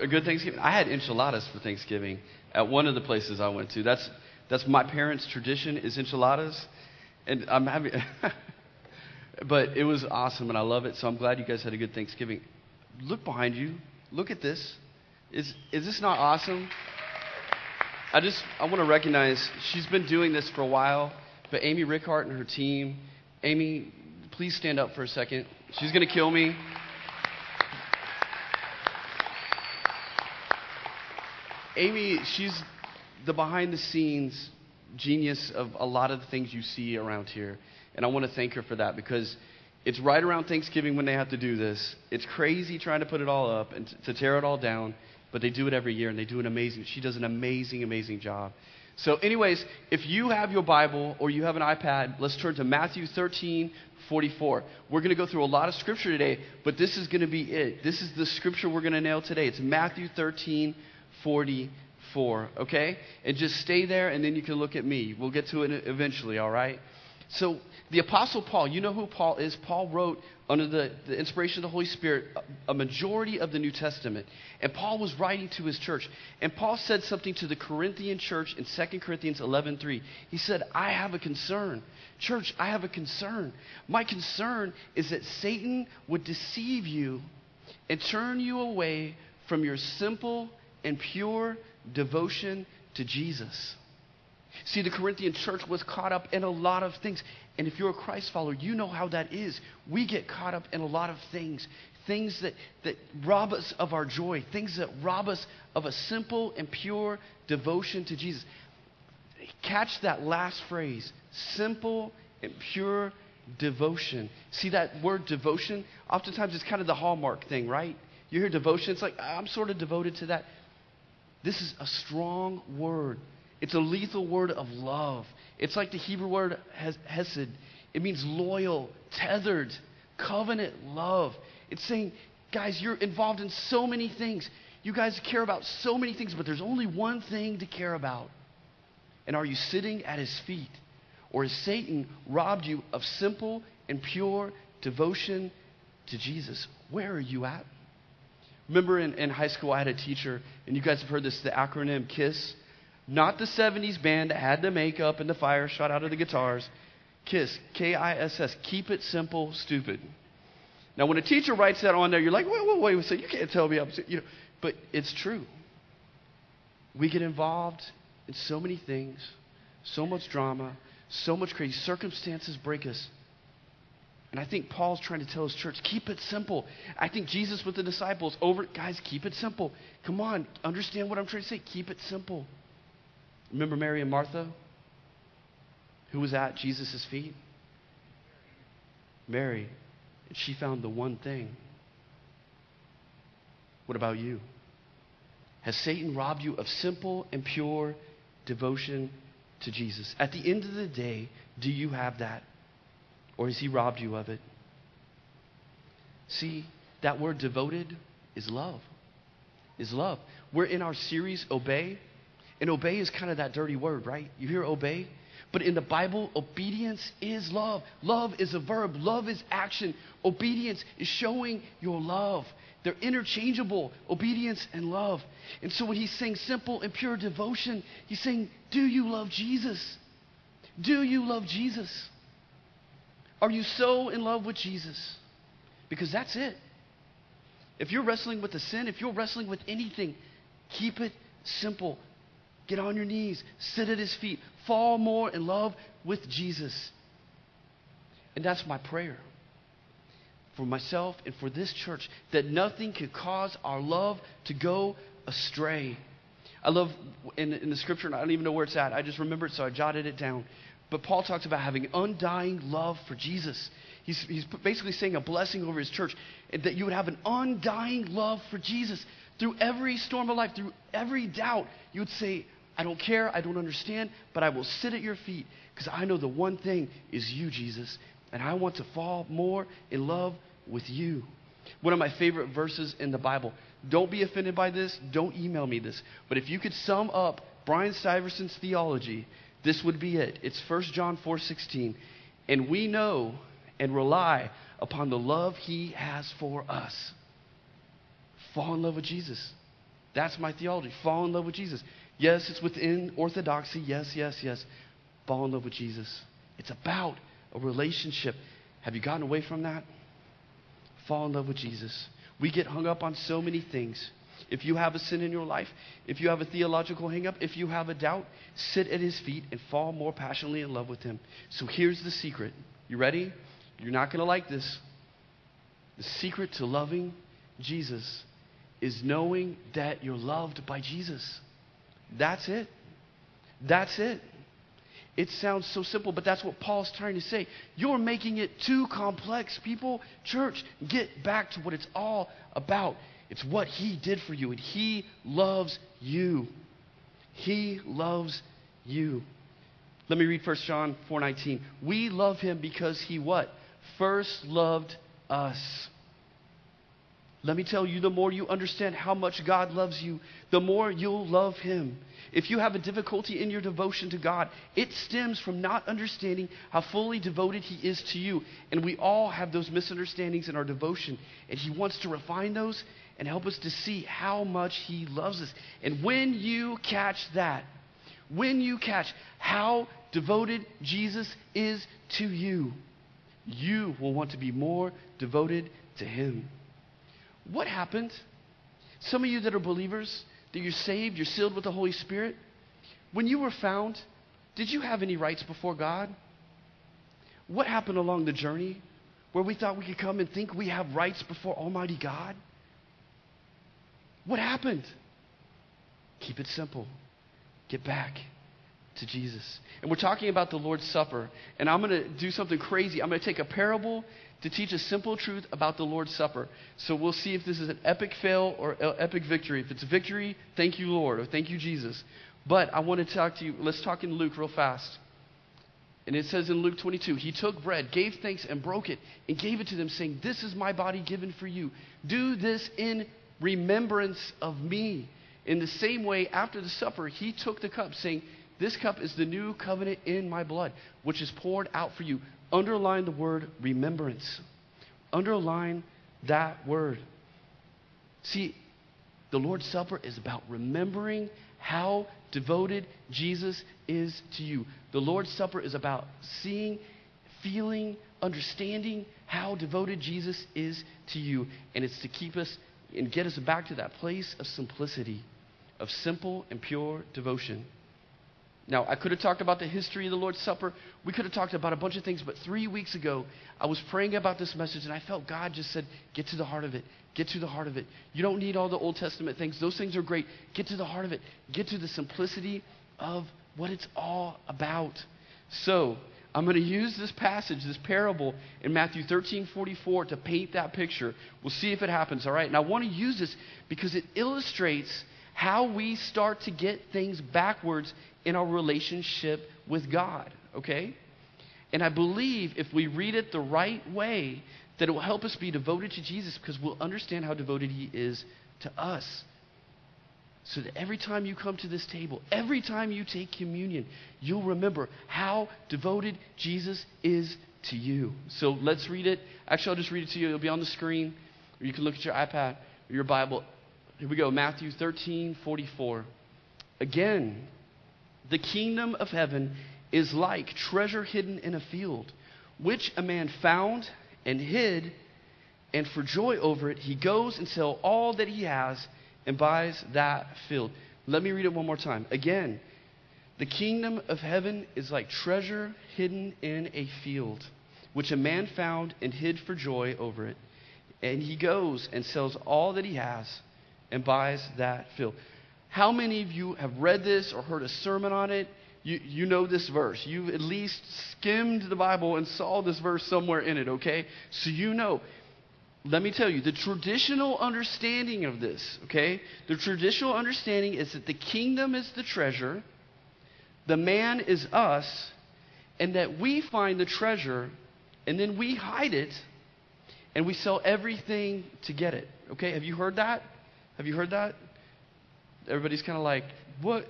a good Thanksgiving. I had enchiladas for Thanksgiving at one of the places I went to. That's that's my parents' tradition is enchiladas, and I'm having. but it was awesome, and I love it. So I'm glad you guys had a good Thanksgiving. Look behind you. Look at this. Is is this not awesome? I just I want to recognize she's been doing this for a while, but Amy Rickhart and her team. Amy, please stand up for a second. She's gonna kill me. Amy, she's the behind the scenes genius of a lot of the things you see around here. And I want to thank her for that because it's right around Thanksgiving when they have to do this. It's crazy trying to put it all up and t- to tear it all down, but they do it every year and they do an amazing. She does an amazing, amazing job. So, anyways, if you have your Bible or you have an iPad, let's turn to Matthew 13, 44. We're going to go through a lot of scripture today, but this is going to be it. This is the scripture we're going to nail today. It's Matthew 13, 44, okay? And just stay there and then you can look at me. We'll get to it eventually, all right? So, the Apostle Paul, you know who Paul is? Paul wrote under the, the inspiration of the Holy Spirit a, a majority of the New Testament. And Paul was writing to his church. And Paul said something to the Corinthian church in 2 Corinthians 11:3. He said, "I have a concern. Church, I have a concern. My concern is that Satan would deceive you and turn you away from your simple and pure devotion to Jesus." See, the Corinthian church was caught up in a lot of things. And if you're a Christ follower, you know how that is. We get caught up in a lot of things. Things that, that rob us of our joy, things that rob us of a simple and pure devotion to Jesus. Catch that last phrase simple and pure devotion. See that word devotion? Oftentimes it's kind of the hallmark thing, right? You hear devotion, it's like, I'm sort of devoted to that. This is a strong word it's a lethal word of love. It's like the Hebrew word hesed. It means loyal, tethered, covenant love. It's saying, guys, you're involved in so many things. You guys care about so many things, but there's only one thing to care about. And are you sitting at his feet? Or has Satan robbed you of simple and pure devotion to Jesus? Where are you at? Remember in, in high school, I had a teacher, and you guys have heard this the acronym KISS. Not the 70s band that had the makeup and the fire shot out of the guitars. KISS, K I S S. Keep it simple, stupid. Now, when a teacher writes that on there, you're like, wait, wait, wait. So you can't tell me I'm, you know, but it's true. We get involved in so many things, so much drama, so much crazy. Circumstances break us. And I think Paul's trying to tell his church, keep it simple. I think Jesus with the disciples, over, guys, keep it simple. Come on, understand what I'm trying to say. Keep it simple. Remember Mary and Martha? Who was at Jesus' feet? Mary. And she found the one thing. What about you? Has Satan robbed you of simple and pure devotion to Jesus? At the end of the day, do you have that? Or has he robbed you of it? See, that word devoted is love. Is love. We're in our series, Obey. And obey is kind of that dirty word, right? You hear obey? But in the Bible, obedience is love. Love is a verb, love is action. Obedience is showing your love. They're interchangeable, obedience and love. And so when he's saying simple and pure devotion, he's saying, Do you love Jesus? Do you love Jesus? Are you so in love with Jesus? Because that's it. If you're wrestling with a sin, if you're wrestling with anything, keep it simple. Get on your knees, sit at his feet, fall more in love with Jesus. And that's my prayer for myself and for this church that nothing could cause our love to go astray. I love in, in the scripture, and I don't even know where it's at. I just remember it, so I jotted it down. But Paul talks about having undying love for Jesus. He's, he's basically saying a blessing over his church, that you would have an undying love for Jesus through every storm of life, through every doubt. You would say, I don't care. I don't understand. But I will sit at your feet because I know the one thing is you, Jesus. And I want to fall more in love with you. One of my favorite verses in the Bible. Don't be offended by this. Don't email me this. But if you could sum up Brian Stuyvesant's theology, this would be it. It's 1 John 4:16. And we know and rely upon the love he has for us. Fall in love with Jesus. That's my theology. Fall in love with Jesus. Yes, it's within orthodoxy. Yes, yes, yes. Fall in love with Jesus. It's about a relationship. Have you gotten away from that? Fall in love with Jesus. We get hung up on so many things. If you have a sin in your life, if you have a theological hangup, if you have a doubt, sit at his feet and fall more passionately in love with him. So here's the secret. You ready? You're not going to like this. The secret to loving Jesus is knowing that you're loved by Jesus. That's it. That's it. It sounds so simple, but that's what Paul's trying to say. You're making it too complex. People, church, get back to what it's all about. It's what he did for you, and he loves you. He loves you. Let me read 1 John 4:19. We love him because he what? First loved us. Let me tell you, the more you understand how much God loves you, the more you'll love Him. If you have a difficulty in your devotion to God, it stems from not understanding how fully devoted He is to you. And we all have those misunderstandings in our devotion. And He wants to refine those and help us to see how much He loves us. And when you catch that, when you catch how devoted Jesus is to you, you will want to be more devoted to Him. What happened? Some of you that are believers, that you're saved, you're sealed with the Holy Spirit, when you were found, did you have any rights before God? What happened along the journey where we thought we could come and think we have rights before Almighty God? What happened? Keep it simple. Get back to Jesus. And we're talking about the Lord's Supper. And I'm going to do something crazy. I'm going to take a parable to teach a simple truth about the Lord's Supper. So we'll see if this is an epic fail or epic victory. If it's victory, thank you, Lord, or thank you, Jesus. But I want to talk to you. Let's talk in Luke real fast. And it says in Luke 22, he took bread, gave thanks, and broke it, and gave it to them, saying, This is my body given for you. Do this in remembrance of me. In the same way, after the supper, he took the cup, saying, This cup is the new covenant in my blood, which is poured out for you. Underline the word remembrance. Underline that word. See, the Lord's Supper is about remembering how devoted Jesus is to you. The Lord's Supper is about seeing, feeling, understanding how devoted Jesus is to you. And it's to keep us and get us back to that place of simplicity, of simple and pure devotion. Now, I could have talked about the history of the Lord's Supper. We could have talked about a bunch of things, but three weeks ago, I was praying about this message, and I felt God just said, Get to the heart of it. Get to the heart of it. You don't need all the Old Testament things, those things are great. Get to the heart of it. Get to the simplicity of what it's all about. So, I'm going to use this passage, this parable in Matthew 13 44 to paint that picture. We'll see if it happens, all right? And I want to use this because it illustrates how we start to get things backwards in our relationship with God, okay? And I believe if we read it the right way, that it will help us be devoted to Jesus because we'll understand how devoted He is to us. So that every time you come to this table, every time you take communion, you'll remember how devoted Jesus is to you. So let's read it. Actually, I'll just read it to you. It'll be on the screen, or you can look at your iPad or your Bible. Here we go Matthew 13 44. Again, the kingdom of heaven is like treasure hidden in a field, which a man found and hid, and for joy over it, he goes and sells all that he has and buys that field. Let me read it one more time. Again, the kingdom of heaven is like treasure hidden in a field, which a man found and hid for joy over it. And he goes and sells all that he has and buys that field. How many of you have read this or heard a sermon on it? You, you know this verse. You've at least skimmed the Bible and saw this verse somewhere in it, okay? So you know. Let me tell you, the traditional understanding of this, okay? The traditional understanding is that the kingdom is the treasure, the man is us, and that we find the treasure and then we hide it and we sell everything to get it. Okay? Have you heard that? Have you heard that? everybody's kind of like, what?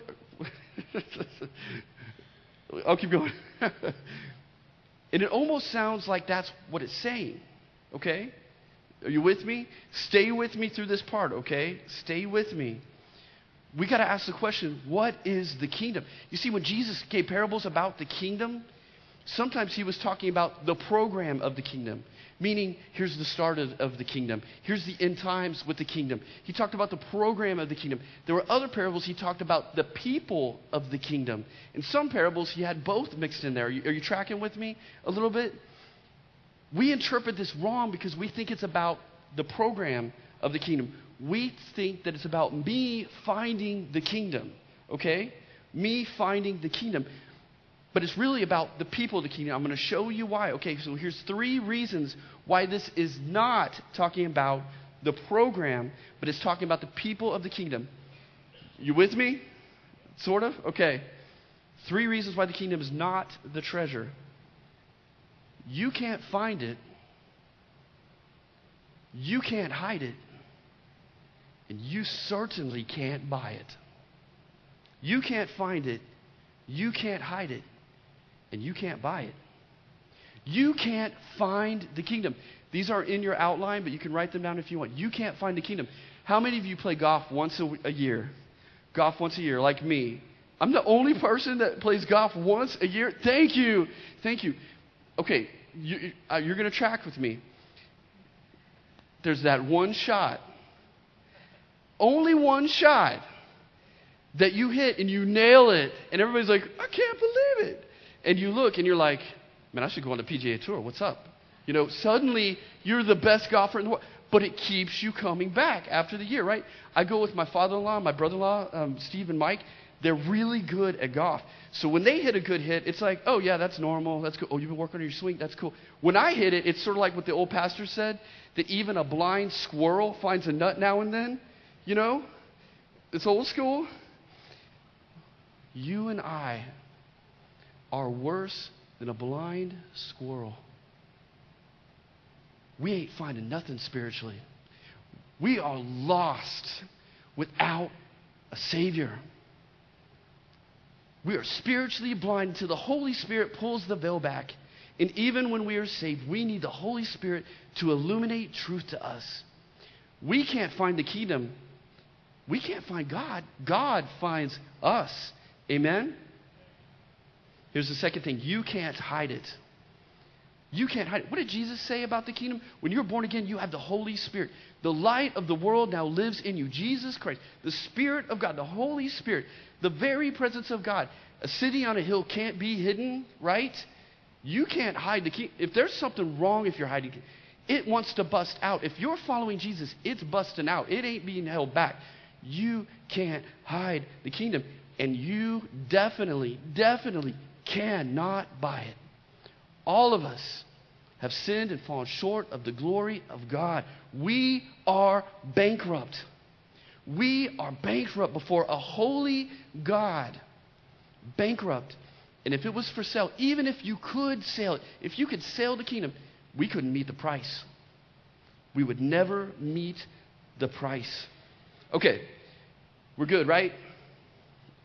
I'll keep going. and it almost sounds like that's what it's saying. Okay? Are you with me? Stay with me through this part, okay? Stay with me. we got to ask the question what is the kingdom? You see, when Jesus gave parables about the kingdom, sometimes he was talking about the program of the kingdom. Meaning, here's the start of, of, the kingdom. Here's the end times with the kingdom. He talked about the program of the kingdom. There were other parables he talked about the people of the kingdom. In some parables, he had both mixed in there. Are you, are you tracking with me a little bit? We interpret this wrong because we think it's about the program of the kingdom. We think that it's about me finding the kingdom, okay? Me finding the kingdom. But it's really about the people of the kingdom. I'm going to show you why. Okay, so here's three reasons why this is not talking about the program, but it's talking about the people of the kingdom. You with me? Sort of? Okay. Three reasons why the kingdom is not the treasure. You can't find it, you can't hide it, and you certainly can't buy it. You can't find it, you can't hide it, and you can't buy it. You can't find the kingdom. These are in your outline, but you can write them down if you want. You can't find the kingdom. How many of you play golf once a, a year? Golf once a year, like me. I'm the only person that plays golf once a year. Thank you. Thank you. Okay, you, you're going to track with me. There's that one shot. Only one shot that you hit and you nail it, and everybody's like, I can't believe it and you look and you're like, man, I should go on the PGA Tour. What's up? You know, suddenly you're the best golfer in the world. But it keeps you coming back after the year, right? I go with my father in law, my brother in law, um, Steve and Mike. They're really good at golf. So when they hit a good hit, it's like, oh, yeah, that's normal. That's cool. Oh, you've been working on your swing. That's cool. When I hit it, it's sort of like what the old pastor said that even a blind squirrel finds a nut now and then. You know? It's old school. You and I are worse than a blind squirrel. We ain't finding nothing spiritually. We are lost without a Savior. We are spiritually blind until the Holy Spirit pulls the veil back. And even when we are saved, we need the Holy Spirit to illuminate truth to us. We can't find the kingdom. We can't find God. God finds us. Amen? Here's the second thing you can't hide it. You can't hide it. What did Jesus say about the kingdom? When you're born again, you have the Holy Spirit. The light of the world now lives in you. Jesus Christ, the Spirit of God, the Holy Spirit, the very presence of God. A city on a hill can't be hidden, right? You can't hide the key. If there's something wrong if you're hiding, it, it wants to bust out. If you're following Jesus, it's busting out. It ain't being held back. You can't hide the kingdom. And you definitely, definitely cannot buy it. All of us have sinned and fallen short of the glory of God. We are bankrupt. We are bankrupt before a holy God. Bankrupt. And if it was for sale, even if you could sell it, if you could sell the kingdom, we couldn't meet the price. We would never meet the price. Okay, we're good, right?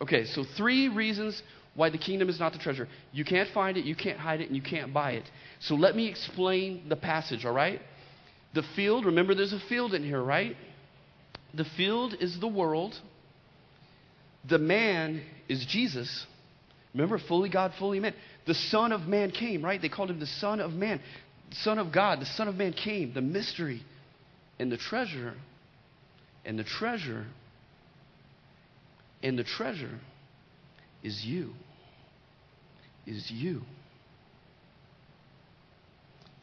Okay, so three reasons why the kingdom is not the treasure. You can't find it, you can't hide it, and you can't buy it. So let me explain the passage, all right? The field, remember there's a field in here, right? The field is the world. The man is Jesus. Remember, fully God, fully man. The Son of Man came, right? They called him the Son of Man. Son of God, the Son of Man came, the mystery and the treasure. And the treasure and the treasure is you. Is you.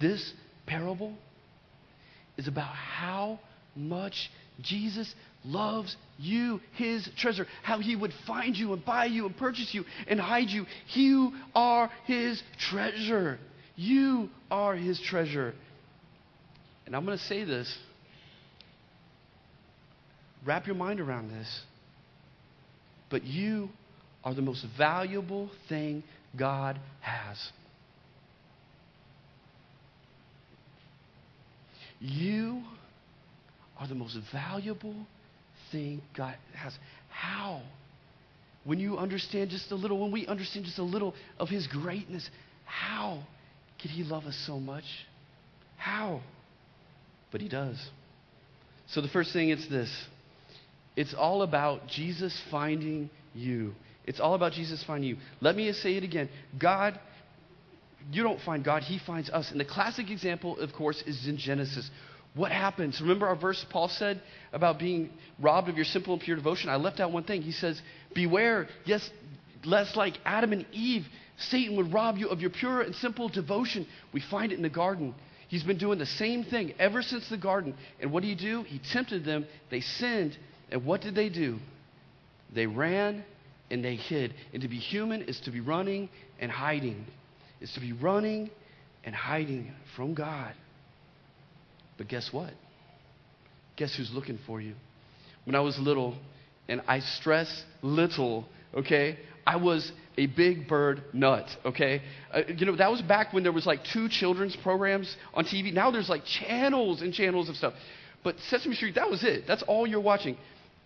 This parable is about how much Jesus loves you, his treasure, how he would find you and buy you and purchase you and hide you. You are his treasure. You are his treasure. And I'm going to say this. Wrap your mind around this. But you are the most valuable thing God has. You are the most valuable thing God has. How? When you understand just a little, when we understand just a little of His greatness, how could He love us so much? How? But He does. So the first thing is this It's all about Jesus finding you. It's all about Jesus finding you. Let me say it again. God, you don't find God, He finds us. And the classic example, of course, is in Genesis. What happens? Remember our verse Paul said about being robbed of your simple and pure devotion? I left out one thing. He says, Beware, yes, lest like Adam and Eve, Satan would rob you of your pure and simple devotion. We find it in the garden. He's been doing the same thing ever since the garden. And what did he do? He tempted them. They sinned. And what did they do? They ran and they hid. And to be human is to be running and hiding, is to be running and hiding from God. But guess what? Guess who's looking for you? When I was little, and I stress little, okay, I was a big bird nut, okay? Uh, you know, that was back when there was like two children's programs on TV. Now there's like channels and channels of stuff. But Sesame Street, that was it. That's all you're watching.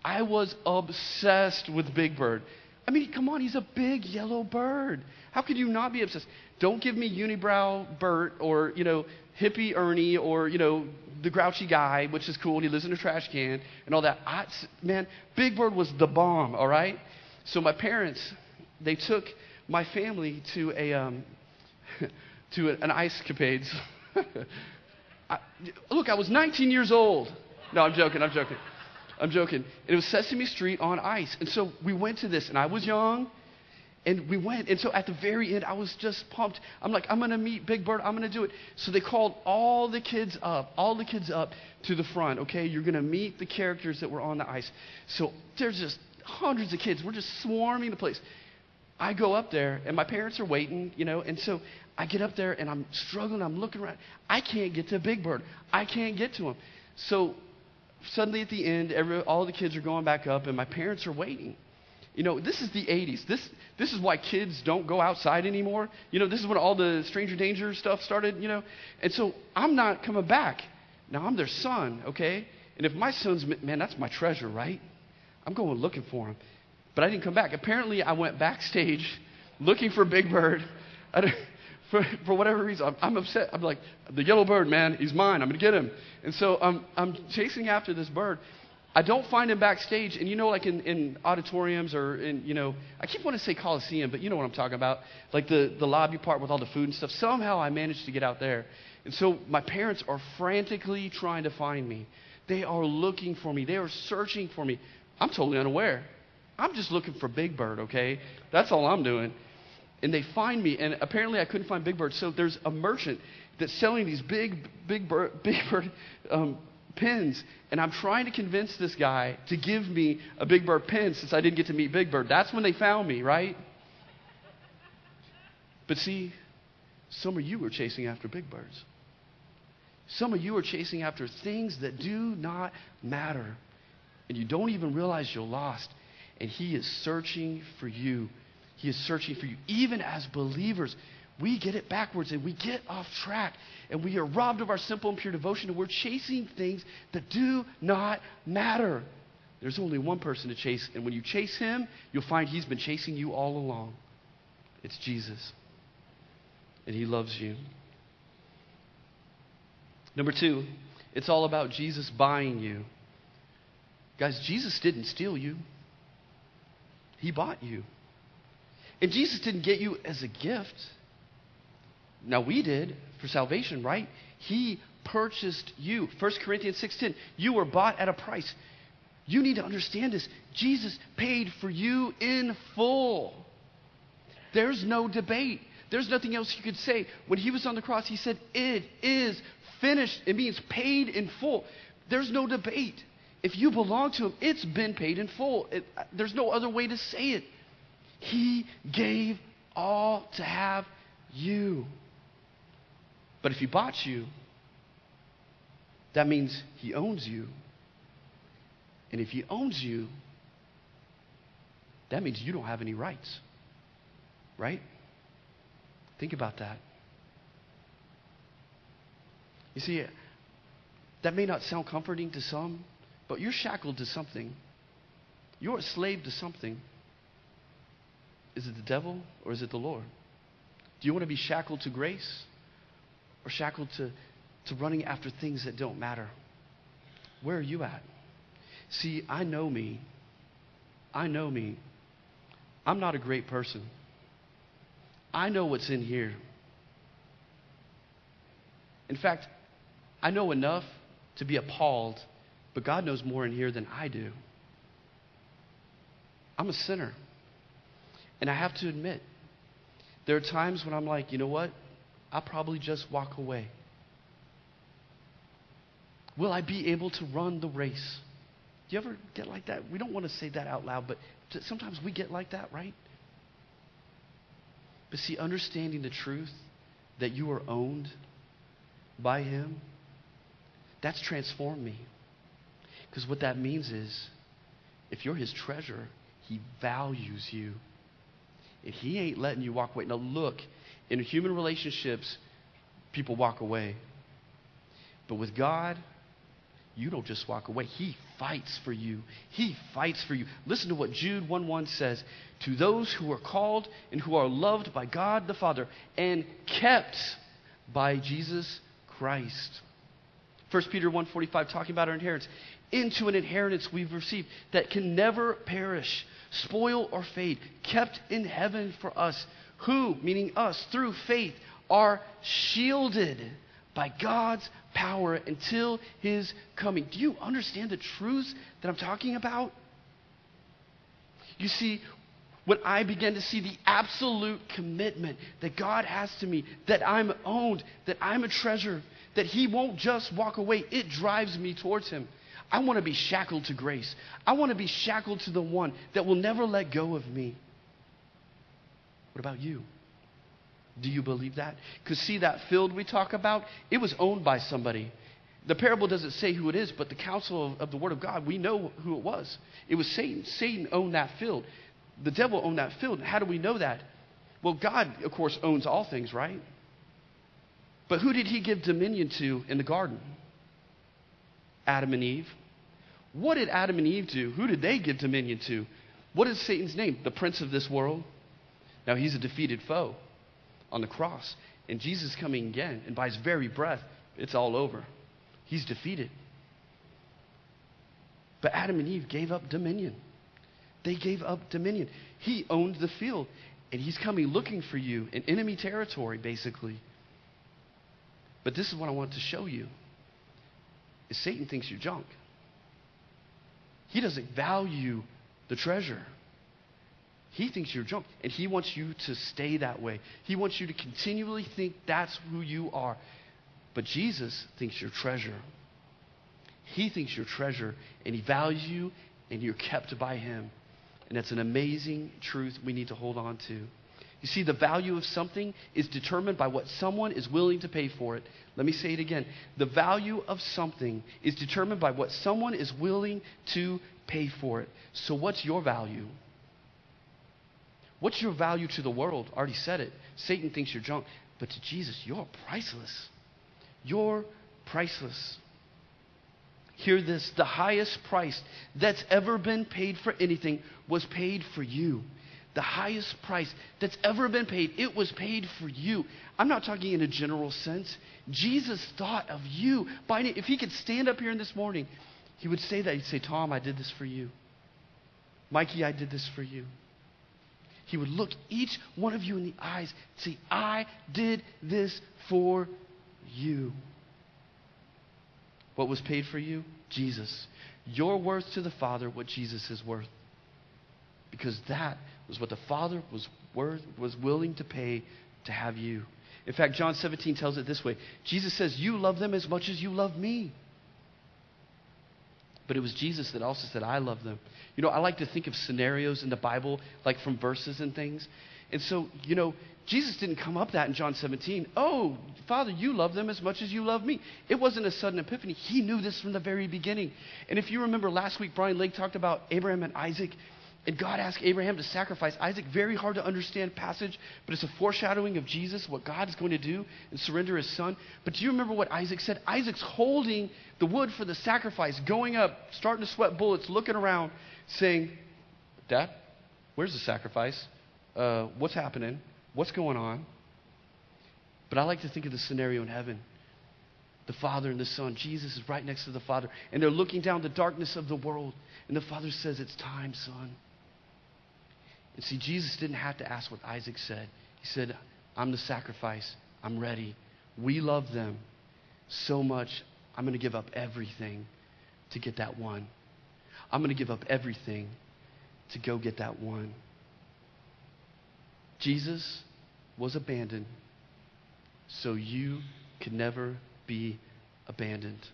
I was obsessed with Big Bird. I mean, come on, he's a big yellow bird. How could you not be obsessed? Don't give me unibrow Bert or, you know, hippie Ernie or, you know, the grouchy guy, which is cool, and he lives in a trash can and all that. I, man, Big Bird was the bomb, all right? So my parents, they took my family to a, um, to an ice capades. I, look, I was 19 years old. No, I'm joking, I'm joking. I'm joking. It was Sesame Street on ice. And so we went to this, and I was young, and we went. And so at the very end, I was just pumped. I'm like, I'm going to meet Big Bird. I'm going to do it. So they called all the kids up, all the kids up to the front. Okay, you're going to meet the characters that were on the ice. So there's just hundreds of kids. We're just swarming the place. I go up there, and my parents are waiting, you know, and so I get up there, and I'm struggling. I'm looking around. I can't get to Big Bird. I can't get to him. So suddenly at the end, every, all the kids are going back up, and my parents are waiting. You know, this is the 80s. This, this is why kids don't go outside anymore. You know, this is when all the stranger danger stuff started, you know. And so I'm not coming back. Now, I'm their son, okay? And if my son's, man, that's my treasure, right? I'm going looking for him. But I didn't come back. Apparently, I went backstage looking for Big Bird. For, for whatever reason, I'm, I'm, upset. I'm like, the yellow bird, man, he's mine. I'm going to get him. And so I'm, I'm chasing after this bird. I don't find him backstage. And you know, like in, in auditoriums or in, you know, I keep wanting to say Coliseum, but you know what I'm talking about. Like the, the lobby part with all the food and stuff. Somehow I managed to get out there. And so my parents are frantically trying to find me. They are looking for me. They are searching for me. I'm totally unaware. I'm just looking for Big Bird, okay? That's all I'm doing and they find me, and apparently I couldn't find Big Bird. So there's a merchant that's selling these big, big bird, big bird um, pins, and I'm trying to convince this guy to give me a Big Bird pin since I didn't get to meet Big Bird. That's when they found me, right? But see, some of you are chasing after big birds. Some of you are chasing after things that do not matter, and you don't even realize you're lost. And He is searching for you he is searching for you. Even as believers, we get it backwards and we get off track and we are robbed of our simple and pure devotion and we're chasing things that do not matter. There's only one person to chase, and when you chase him, you'll find he's been chasing you all along. It's Jesus. And he loves you. Number two, it's all about Jesus buying you. Guys, Jesus didn't steal you, he bought you. And Jesus didn't get you as a gift. Now we did for salvation, right? He purchased you. 1 Corinthians 6:10. You were bought at a price. You need to understand this. Jesus paid for you in full. There's no debate. There's nothing else you could say. When he was on the cross, he said, It is finished. It means paid in full. There's no debate. If you belong to him, it's been paid in full. It, uh, there's no other way to say it. He gave all to have you. But if He bought you, that means He owns you. And if He owns you, that means you don't have any rights. Right? Think about that. You see, that may not sound comforting to some, but you're shackled to something. You're a slave to something. Is it the devil or is it the Lord? Do you want to be shackled to grace or shackled to, to running after things that don't matter? Where are you at? See, I know me. I know me. I'm not a great person. I know what's in here. In fact, I know enough to be appalled, but God knows more in here than I do. I'm a sinner. And I have to admit, there are times when I'm like, you know what? I'll probably just walk away. Will I be able to run the race? Do you ever get like that? We don't want to say that out loud, but sometimes we get like that, right? But see, understanding the truth that you are owned by Him, that's transformed me. Because what that means is, if you're His treasure, He values you. And He ain't letting you walk away. Now, look, in human relationships, people walk away. But with God, you don't just walk away. He fights for you. He fights for you. Listen to what Jude 1 1 says To those who are called and who are loved by God the Father and kept by Jesus Christ. 1 Peter 1:45 talking about our inheritance into an inheritance we've received that can never perish, spoil or fade, kept in heaven for us, who, meaning us, through faith are shielded by God's power until his coming. Do you understand the truths that I'm talking about? You see, when I begin to see the absolute commitment that God has to me, that I'm owned, that I'm a treasure, that He won't just walk away, it drives me towards Him. I want to be shackled to grace. I want to be shackled to the one that will never let go of me. What about you? Do you believe that? Because see, that field we talk about, it was owned by somebody. The parable doesn't say who it is, but the counsel of, of, the Word of God, we know who it was. It was Satan. Satan owned that field. The devil owned that field. How do we know that? Well, God, of course, owns all things, right? But who did he give dominion to in the garden? Adam and Eve. What did Adam and Eve do? Who did they give dominion to? What is Satan's name? The prince of this world? Now, he's a defeated foe on the cross. And Jesus coming again, and by his very breath, it's all over. He's defeated. But Adam and Eve gave up dominion. They gave up dominion. He owned the field, and he's coming looking for you in enemy territory, basically. But this is what I want to show you. Is Satan thinks you're junk. He doesn't value the treasure. He thinks you're junk, and he wants you to stay that way. He wants you to continually think that's who you are. But Jesus thinks you're treasure. He thinks you're treasure, and he values you, and you're kept by him. And that's an amazing truth we need to hold on to. You see, the value of something is determined by what someone is willing to pay for it. Let me say it again. The value of something is determined by what someone is willing to pay for it. So, what's your value? What's your value to the world? I Already said it. Satan thinks you're junk. But to Jesus, you're priceless. You're priceless. Hear this the highest price that's ever been paid for anything was paid for you. The highest price that's ever been paid, it was paid for you. I'm not talking in a general sense. Jesus thought of you. By, if he could stand up here in this morning, he would say that. He'd say, Tom, I did this for you. Mikey, I did this for you. He would look each one of you in the eyes and say, I did this for you. What was paid for you? Jesus. Your worth to the Father, what Jesus is worth. Because that was what the Father was worth, was willing to pay to have you. In fact, John 17 tells it this way Jesus says, You love them as much as you love me. But it was Jesus that also said, I love them. You know, I like to think of scenarios in the Bible, like from verses and things. And so, you know, Jesus didn't come up that in John 17. Oh, Father, you love them as much as you love me. It wasn't a sudden epiphany. He knew this from the very beginning. And if you remember last week, Brian Lake talked about Abraham and Isaac. And God asked Abraham to sacrifice Isaac. Very hard to understand passage, but it's a foreshadowing of Jesus, what God is going to do and surrender his son. But do you remember what Isaac said? Isaac's holding the wood for the sacrifice, going up, starting to sweat bullets, looking around, saying, Dad, where's the sacrifice? Uh, what's happening? What's going on? But I like to think of the scenario in heaven. the Father and the Son. Jesus is right next to the Father. And they're looking down the darkness of the world. And the Father says, It's time, son. And see, Jesus didn't have to ask what Isaac said. He said, I'm the sacrifice. I'm ready. We love them so much, I'm going to give up everything to get that one. I'm going to give up everything to go get that one. Jesus was abandoned so you could never be abandoned.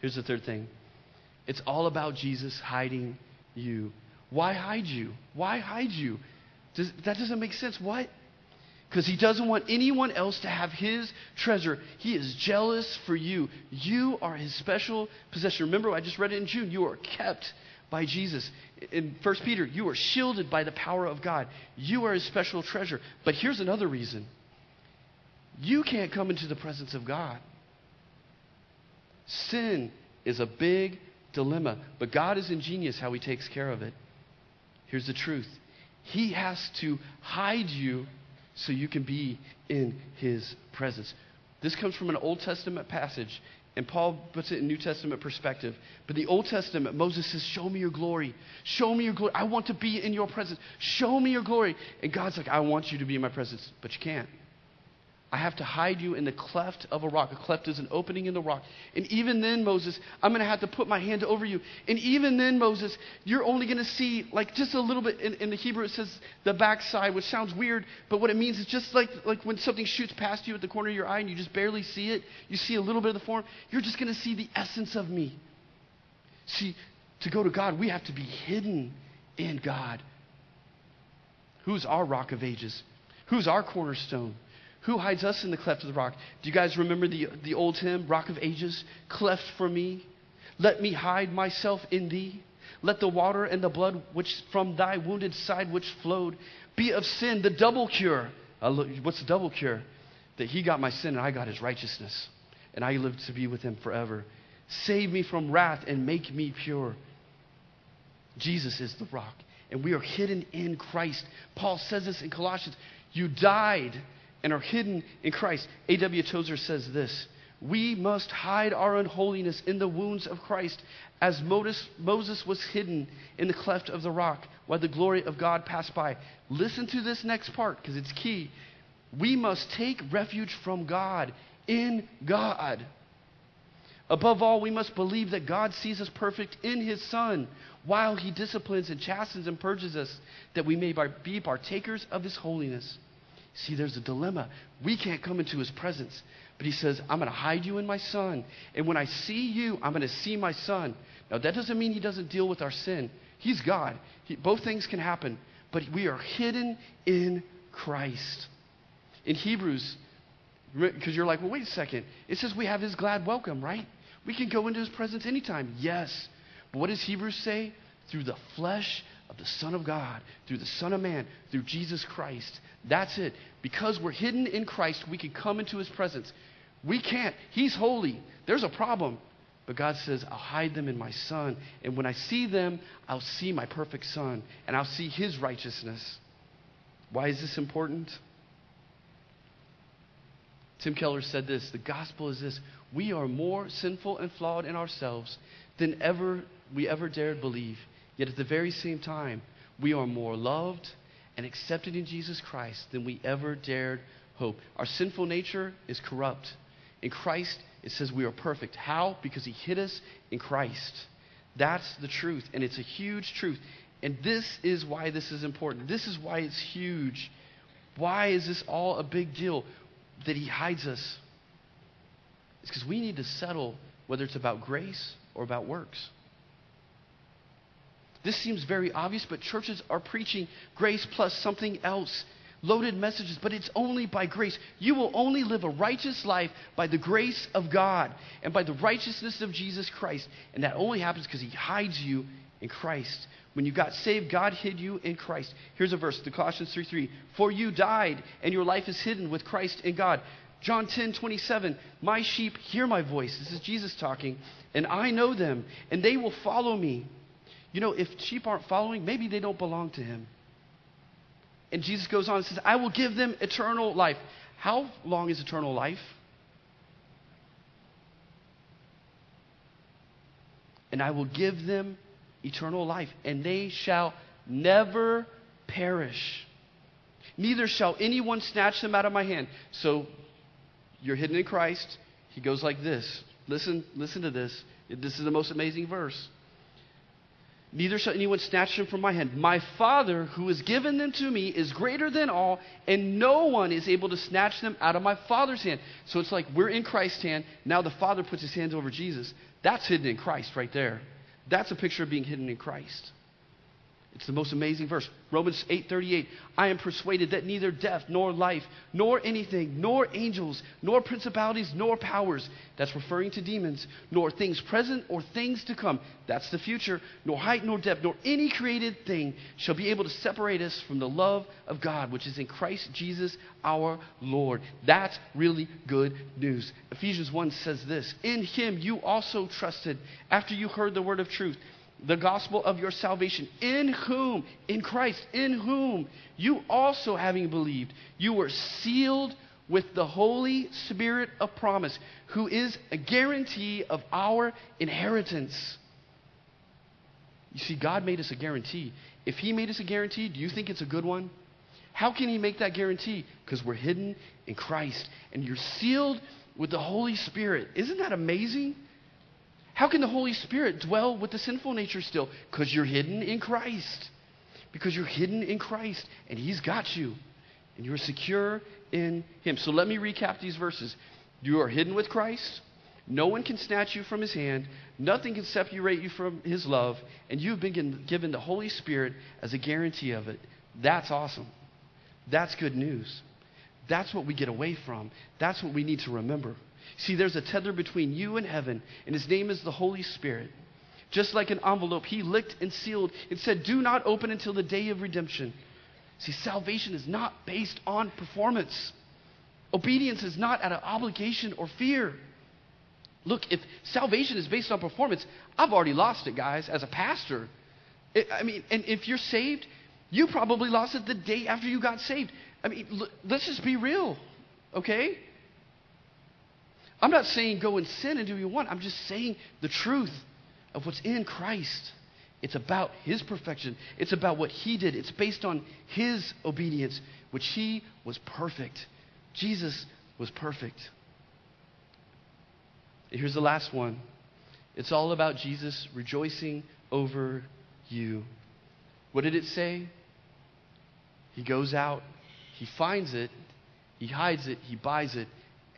Here's the third thing it's all about Jesus hiding you. Why hide you? Why hide you? Does, that doesn't make sense. What? Because he doesn't want anyone else to have his treasure. He is jealous for you. You are his special possession. Remember, I just read it in Jude. You are kept by Jesus. In 1 Peter, you are shielded by the power of God. You are his special treasure. But here's another reason you can't come into the presence of God. Sin is a big dilemma, but God is ingenious how he takes care of it. Here's the truth He has to hide you so you can be in his presence. This comes from an Old Testament passage, and Paul puts it in New Testament perspective. But the Old Testament, Moses says, Show me your glory. Show me your glory. I want to be in your presence. Show me your glory. And God's like, I want you to be in my presence, but you can't. I have to hide you in the cleft of a rock. A cleft is an opening in the rock. And even then, Moses, I'm going to have to put my hand over you. And even then, Moses, you're only going to see like just a little bit. In, in, the Hebrew, it says the backside, which sounds weird, but what it means is just like, like when something shoots past you at the corner of your eye and you just barely see it, you see a little bit of the form, you're just going to see the essence of me. See, to go to God, we have to be hidden in God. Who's our rock of ages? Who's our cornerstone? Who hides us in the cleft of the rock? Do you guys remember the, the old hymn, Rock of Ages? Cleft for me. Let me hide myself in thee. Let the water and the blood which from thy wounded side which flowed be of sin the double cure. what's the double cure? That he got my sin and I got his righteousness. And I live to be with him forever. Save me from wrath and make me pure. Jesus is the rock. And we are hidden in Christ. Paul says this in Colossians. You died and are hidden in Christ. A.W. Tozer says this We must hide our unholiness in the wounds of Christ, as Moses was hidden in the cleft of the rock while the glory of God passed by. Listen to this next part because it's key. We must take refuge from God in God. Above all, we must believe that God sees us perfect in His Son while He disciplines and chastens and purges us, that we may be partakers of His holiness. See, there's a dilemma. We can't come into his presence. But he says, I'm going to hide you in my son. And when I see you, I'm going to see my son. Now, that doesn't mean he doesn't deal with our sin. He's God. He, both things can happen. But we are hidden in Christ. In Hebrews, because you're like, well, wait a second. It says we have his glad welcome, right? We can go into his presence anytime. Yes. But what does Hebrews say? Through the flesh of the Son of God, through the Son of Man, through Jesus Christ. That's it. Because we're hidden in Christ, we can come into his presence. We can't. He's holy. There's a problem. But God says, I'll hide them in my Son. And when I see them, I'll see my perfect Son, and I'll see his righteousness. Why is this important? Tim Keller said this The gospel is this we are more sinful and flawed in ourselves than ever we ever dared believe. Yet at the very same time, we are more loved and accepted in Jesus Christ than we ever dared hope. Our sinful nature is corrupt. In Christ, it says we are perfect. How? Because He hid us in Christ. That's the truth, and it's a huge truth. And this is why this is important. This is why it's huge. Why is this all a big deal that He hides us? It's because we need to settle whether it's about grace or about works. This seems very obvious, but churches are preaching grace plus something else. Loaded messages, but it's only by grace. You will only live a righteous life by the grace of God and by the righteousness of Jesus Christ. And that only happens because He hides you in Christ. When you got saved, God hid you in Christ. Here's a verse, the Colossians 3 3. For you died, and your life is hidden with Christ in God. John 10 27. My sheep hear my voice. This is Jesus talking, and I know them, and they will follow me you know, if sheep aren't following, maybe they don't belong to him. And Jesus goes on and says, I will give them eternal life. How long is eternal life? And I will give them eternal life, and they shall never perish. Neither shall anyone snatch them out of my hand. So you're hidden in Christ. He goes like this. Listen, listen to this. This is the most amazing verse. Neither shall anyone snatch them from my hand. My Father, who has given them to me, is greater than all, and no one is able to snatch them out of my Father's hand. So it's like we're in Christ's hand. Now the Father puts his hands over Jesus. That's hidden in Christ right there. That's a picture of being hidden in Christ. It's the most amazing verse. Romans 8:38. I am persuaded that neither death nor life nor anything nor angels nor principalities nor powers that's referring to demons nor things present or things to come that's the future nor height nor depth nor any created thing shall be able to separate us from the love of God which is in Christ Jesus our Lord. That's really good news. Ephesians 1 says this, in him you also trusted after you heard the word of truth the gospel of your salvation, in whom, in Christ, in whom you also, having believed, you were sealed with the Holy Spirit of promise, who is a guarantee of our inheritance. You see, God made us a guarantee. If He made us a guarantee, do you think it's a good one? How can He make that guarantee? Because we're hidden in Christ and you're sealed with the Holy Spirit. Isn't that amazing? How can the Holy Spirit dwell with the sinful nature still? Because you're hidden in Christ. Because you're hidden in Christ and He's got you. And you're secure in Him. So let me recap these verses. You are hidden with Christ. No one can snatch you from His hand. Nothing can separate you from His love. And you've been given the Holy Spirit as a guarantee of it. That's awesome. That's good news. That's what we get away from. That's what we need to remember. See, there's a tether between you and heaven, and his name is the Holy Spirit. Just like an envelope, he licked and sealed. It said, Do not open until the day of redemption. See, salvation is not based on performance. Obedience is not out of obligation or fear. Look, if salvation is based on performance, I've already lost it, guys, as a pastor. It, I mean, and if you're saved, you probably lost it the day after you got saved. I mean, l- let's just be real, okay? I'm not saying go and sin and do what you want. I'm just saying the truth of what's in Christ. It's about His perfection. It's about what He did. It's based on His obedience, which He was perfect. Jesus was perfect. Here's the last one it's all about Jesus rejoicing over you. What did it say? He goes out, he finds it, he hides it, he buys it,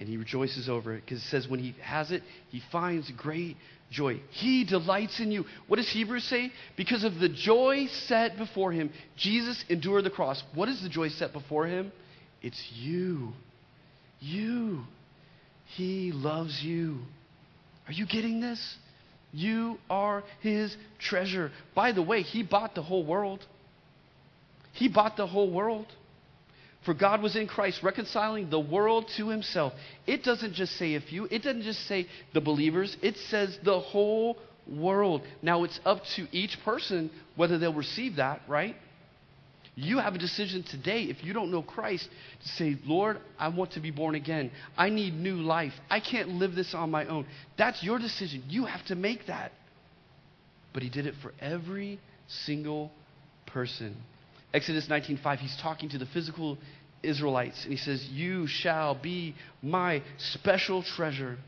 and he rejoices over it because it says when he has it, he finds great joy. He delights in you. What does Hebrews say? Because of the joy set before him, Jesus endured the cross. What is the joy set before him? It's you. You. He loves you. Are you getting this? You are his treasure. By the way, he bought the whole world. He bought the whole world. For God was in Christ reconciling the world to himself. It doesn't just say a few, it doesn't just say the believers, it says the whole world. Now it's up to each person whether they'll receive that, right? You have a decision today, if you don't know Christ, to say, Lord, I want to be born again. I need new life. I can't live this on my own. That's your decision. You have to make that. But He did it for every single person. Exodus 19:5, he's talking to the physical Israelites, and he says, You shall be my special treasure.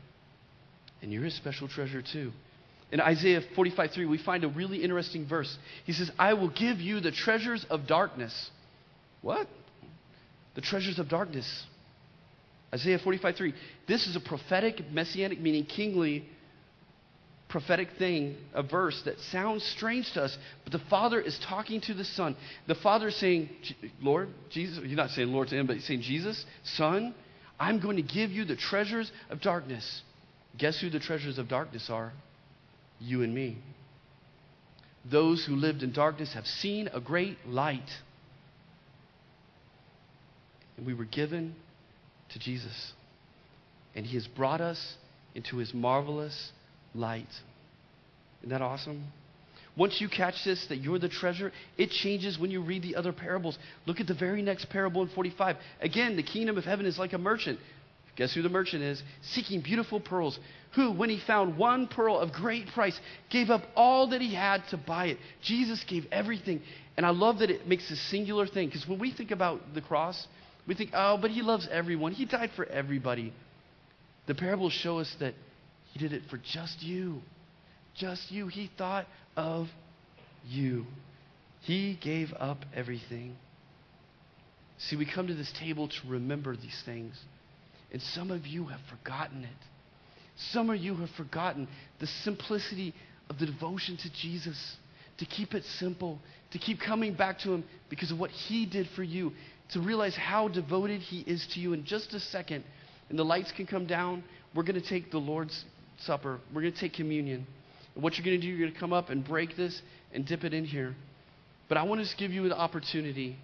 And you're his special treasure too. In Isaiah 45:3, we find a really interesting verse. He says, I will give you the treasures of darkness. What? The treasures of darkness. Isaiah 45:3. This is a prophetic, messianic, meaning kingly prophetic thing, a verse that sounds strange to us, but the Father is talking to the Son. The Father is saying, Lord, Jesus, he's not saying Lord to him, but he's saying, Jesus, Son, I'm going to give you the treasures of darkness. Guess who the treasures of darkness are? You and me. Those who lived in darkness have seen a great light. And we were given to Jesus. And he has brought us into his marvelous light. Isn't that awesome? Once you catch this, that you're the treasure, it changes when you read the other parables. Look at the very next parable in 45. Again, the kingdom of heaven is like a merchant. Guess who the merchant is? Seeking beautiful pearls. Who, when he found one pearl of great price, gave up all that he had to buy it. Jesus gave everything. And I love that it makes a singular thing because when we think about the cross, we think, oh, but he loves everyone. He died for everybody. The parables show us that he did it for just you. Just you. He thought of you. He gave up everything. See, we come to this table to remember these things. And some of you have forgotten it. Some of you have forgotten the simplicity of the devotion to Jesus, to keep it simple, to keep coming back to Him because of what He did for you, to realize how devoted He is to you. In just a second, and the lights can come down, we're going to take the Lord's Supper. We're going to take communion. And what you're going to do, you're going to come up and break this and dip it in here. But I want to give you the opportunity,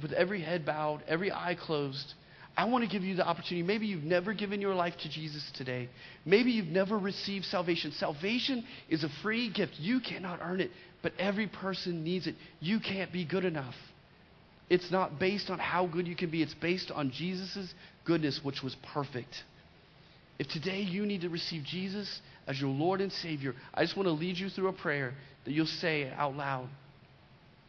with every head bowed, every eye closed, I want to give you the opportunity. Maybe you've never given your life to Jesus today. Maybe you've never received salvation. Salvation is a free gift. You cannot earn it, but every person needs it. You can't be good enough. It's not based on how good you can be, it's based on Jesus' goodness, which was perfect. If today you need to receive Jesus as your Lord and Savior, I just want to lead you through a prayer that you'll say out loud.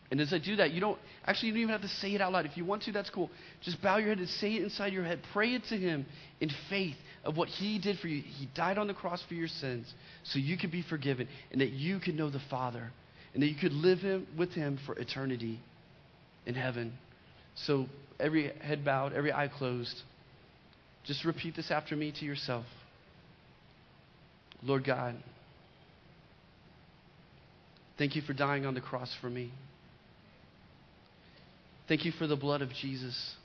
And as I do that, you don't actually you don't even have to say it out loud. If you want to, that's cool. Just bow your head and say it inside your head. Pray it to him in faith of what he did for you. He died on the cross for your sins so you could be forgiven and that you could know the Father and that you could live him, with him for eternity in heaven. So every head bowed, every eye closed. Just repeat this after me to yourself. Lord God, thank you for dying on the cross for me. Thank you for the blood of Jesus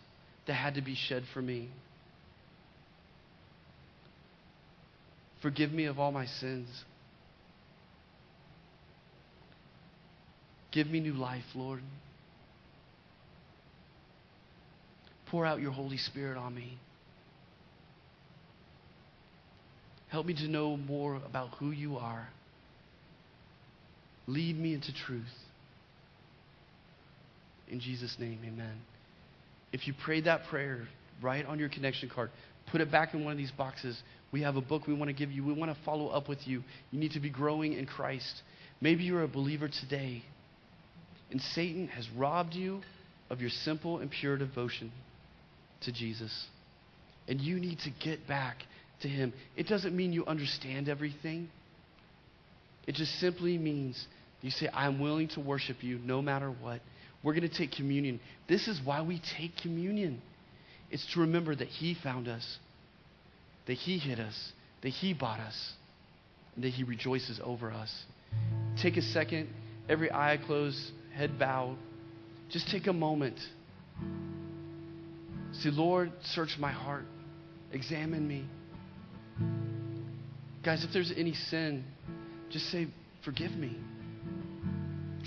that had to be shed for me. Forgive me of all my sins. Give me new life, Lord. Pour out your Holy Spirit on me. Help me to know more about who you are. Lead me into truth. In Jesus' name, amen. If you prayed that prayer, write on your connection card. Put it back in one of these boxes. We have a book we want to give you. We want to follow up with you. You need to be growing in Christ. Maybe you're a believer today, and Satan has robbed you of your simple and pure devotion to Jesus. And you need to get back to Him. It doesn't mean you understand everything, it just simply means you say, I'm willing to worship you no matter what. We're going to take communion. This is why we take communion. It's to remember that He found us, that He hid us, that He bought us, and that He rejoices over us. Take a second, every eye closed, head bowed. Just take a moment. Say, Lord, search my heart, examine me. Guys, if there's any sin, just say, Forgive me.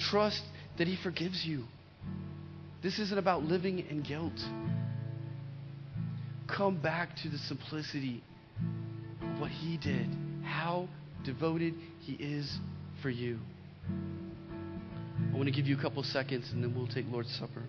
Trust that He forgives you. This isn't about living in guilt. Come back to the simplicity of what He did, how devoted He is for you. I want to give you a couple seconds and then we'll take Lord's Supper.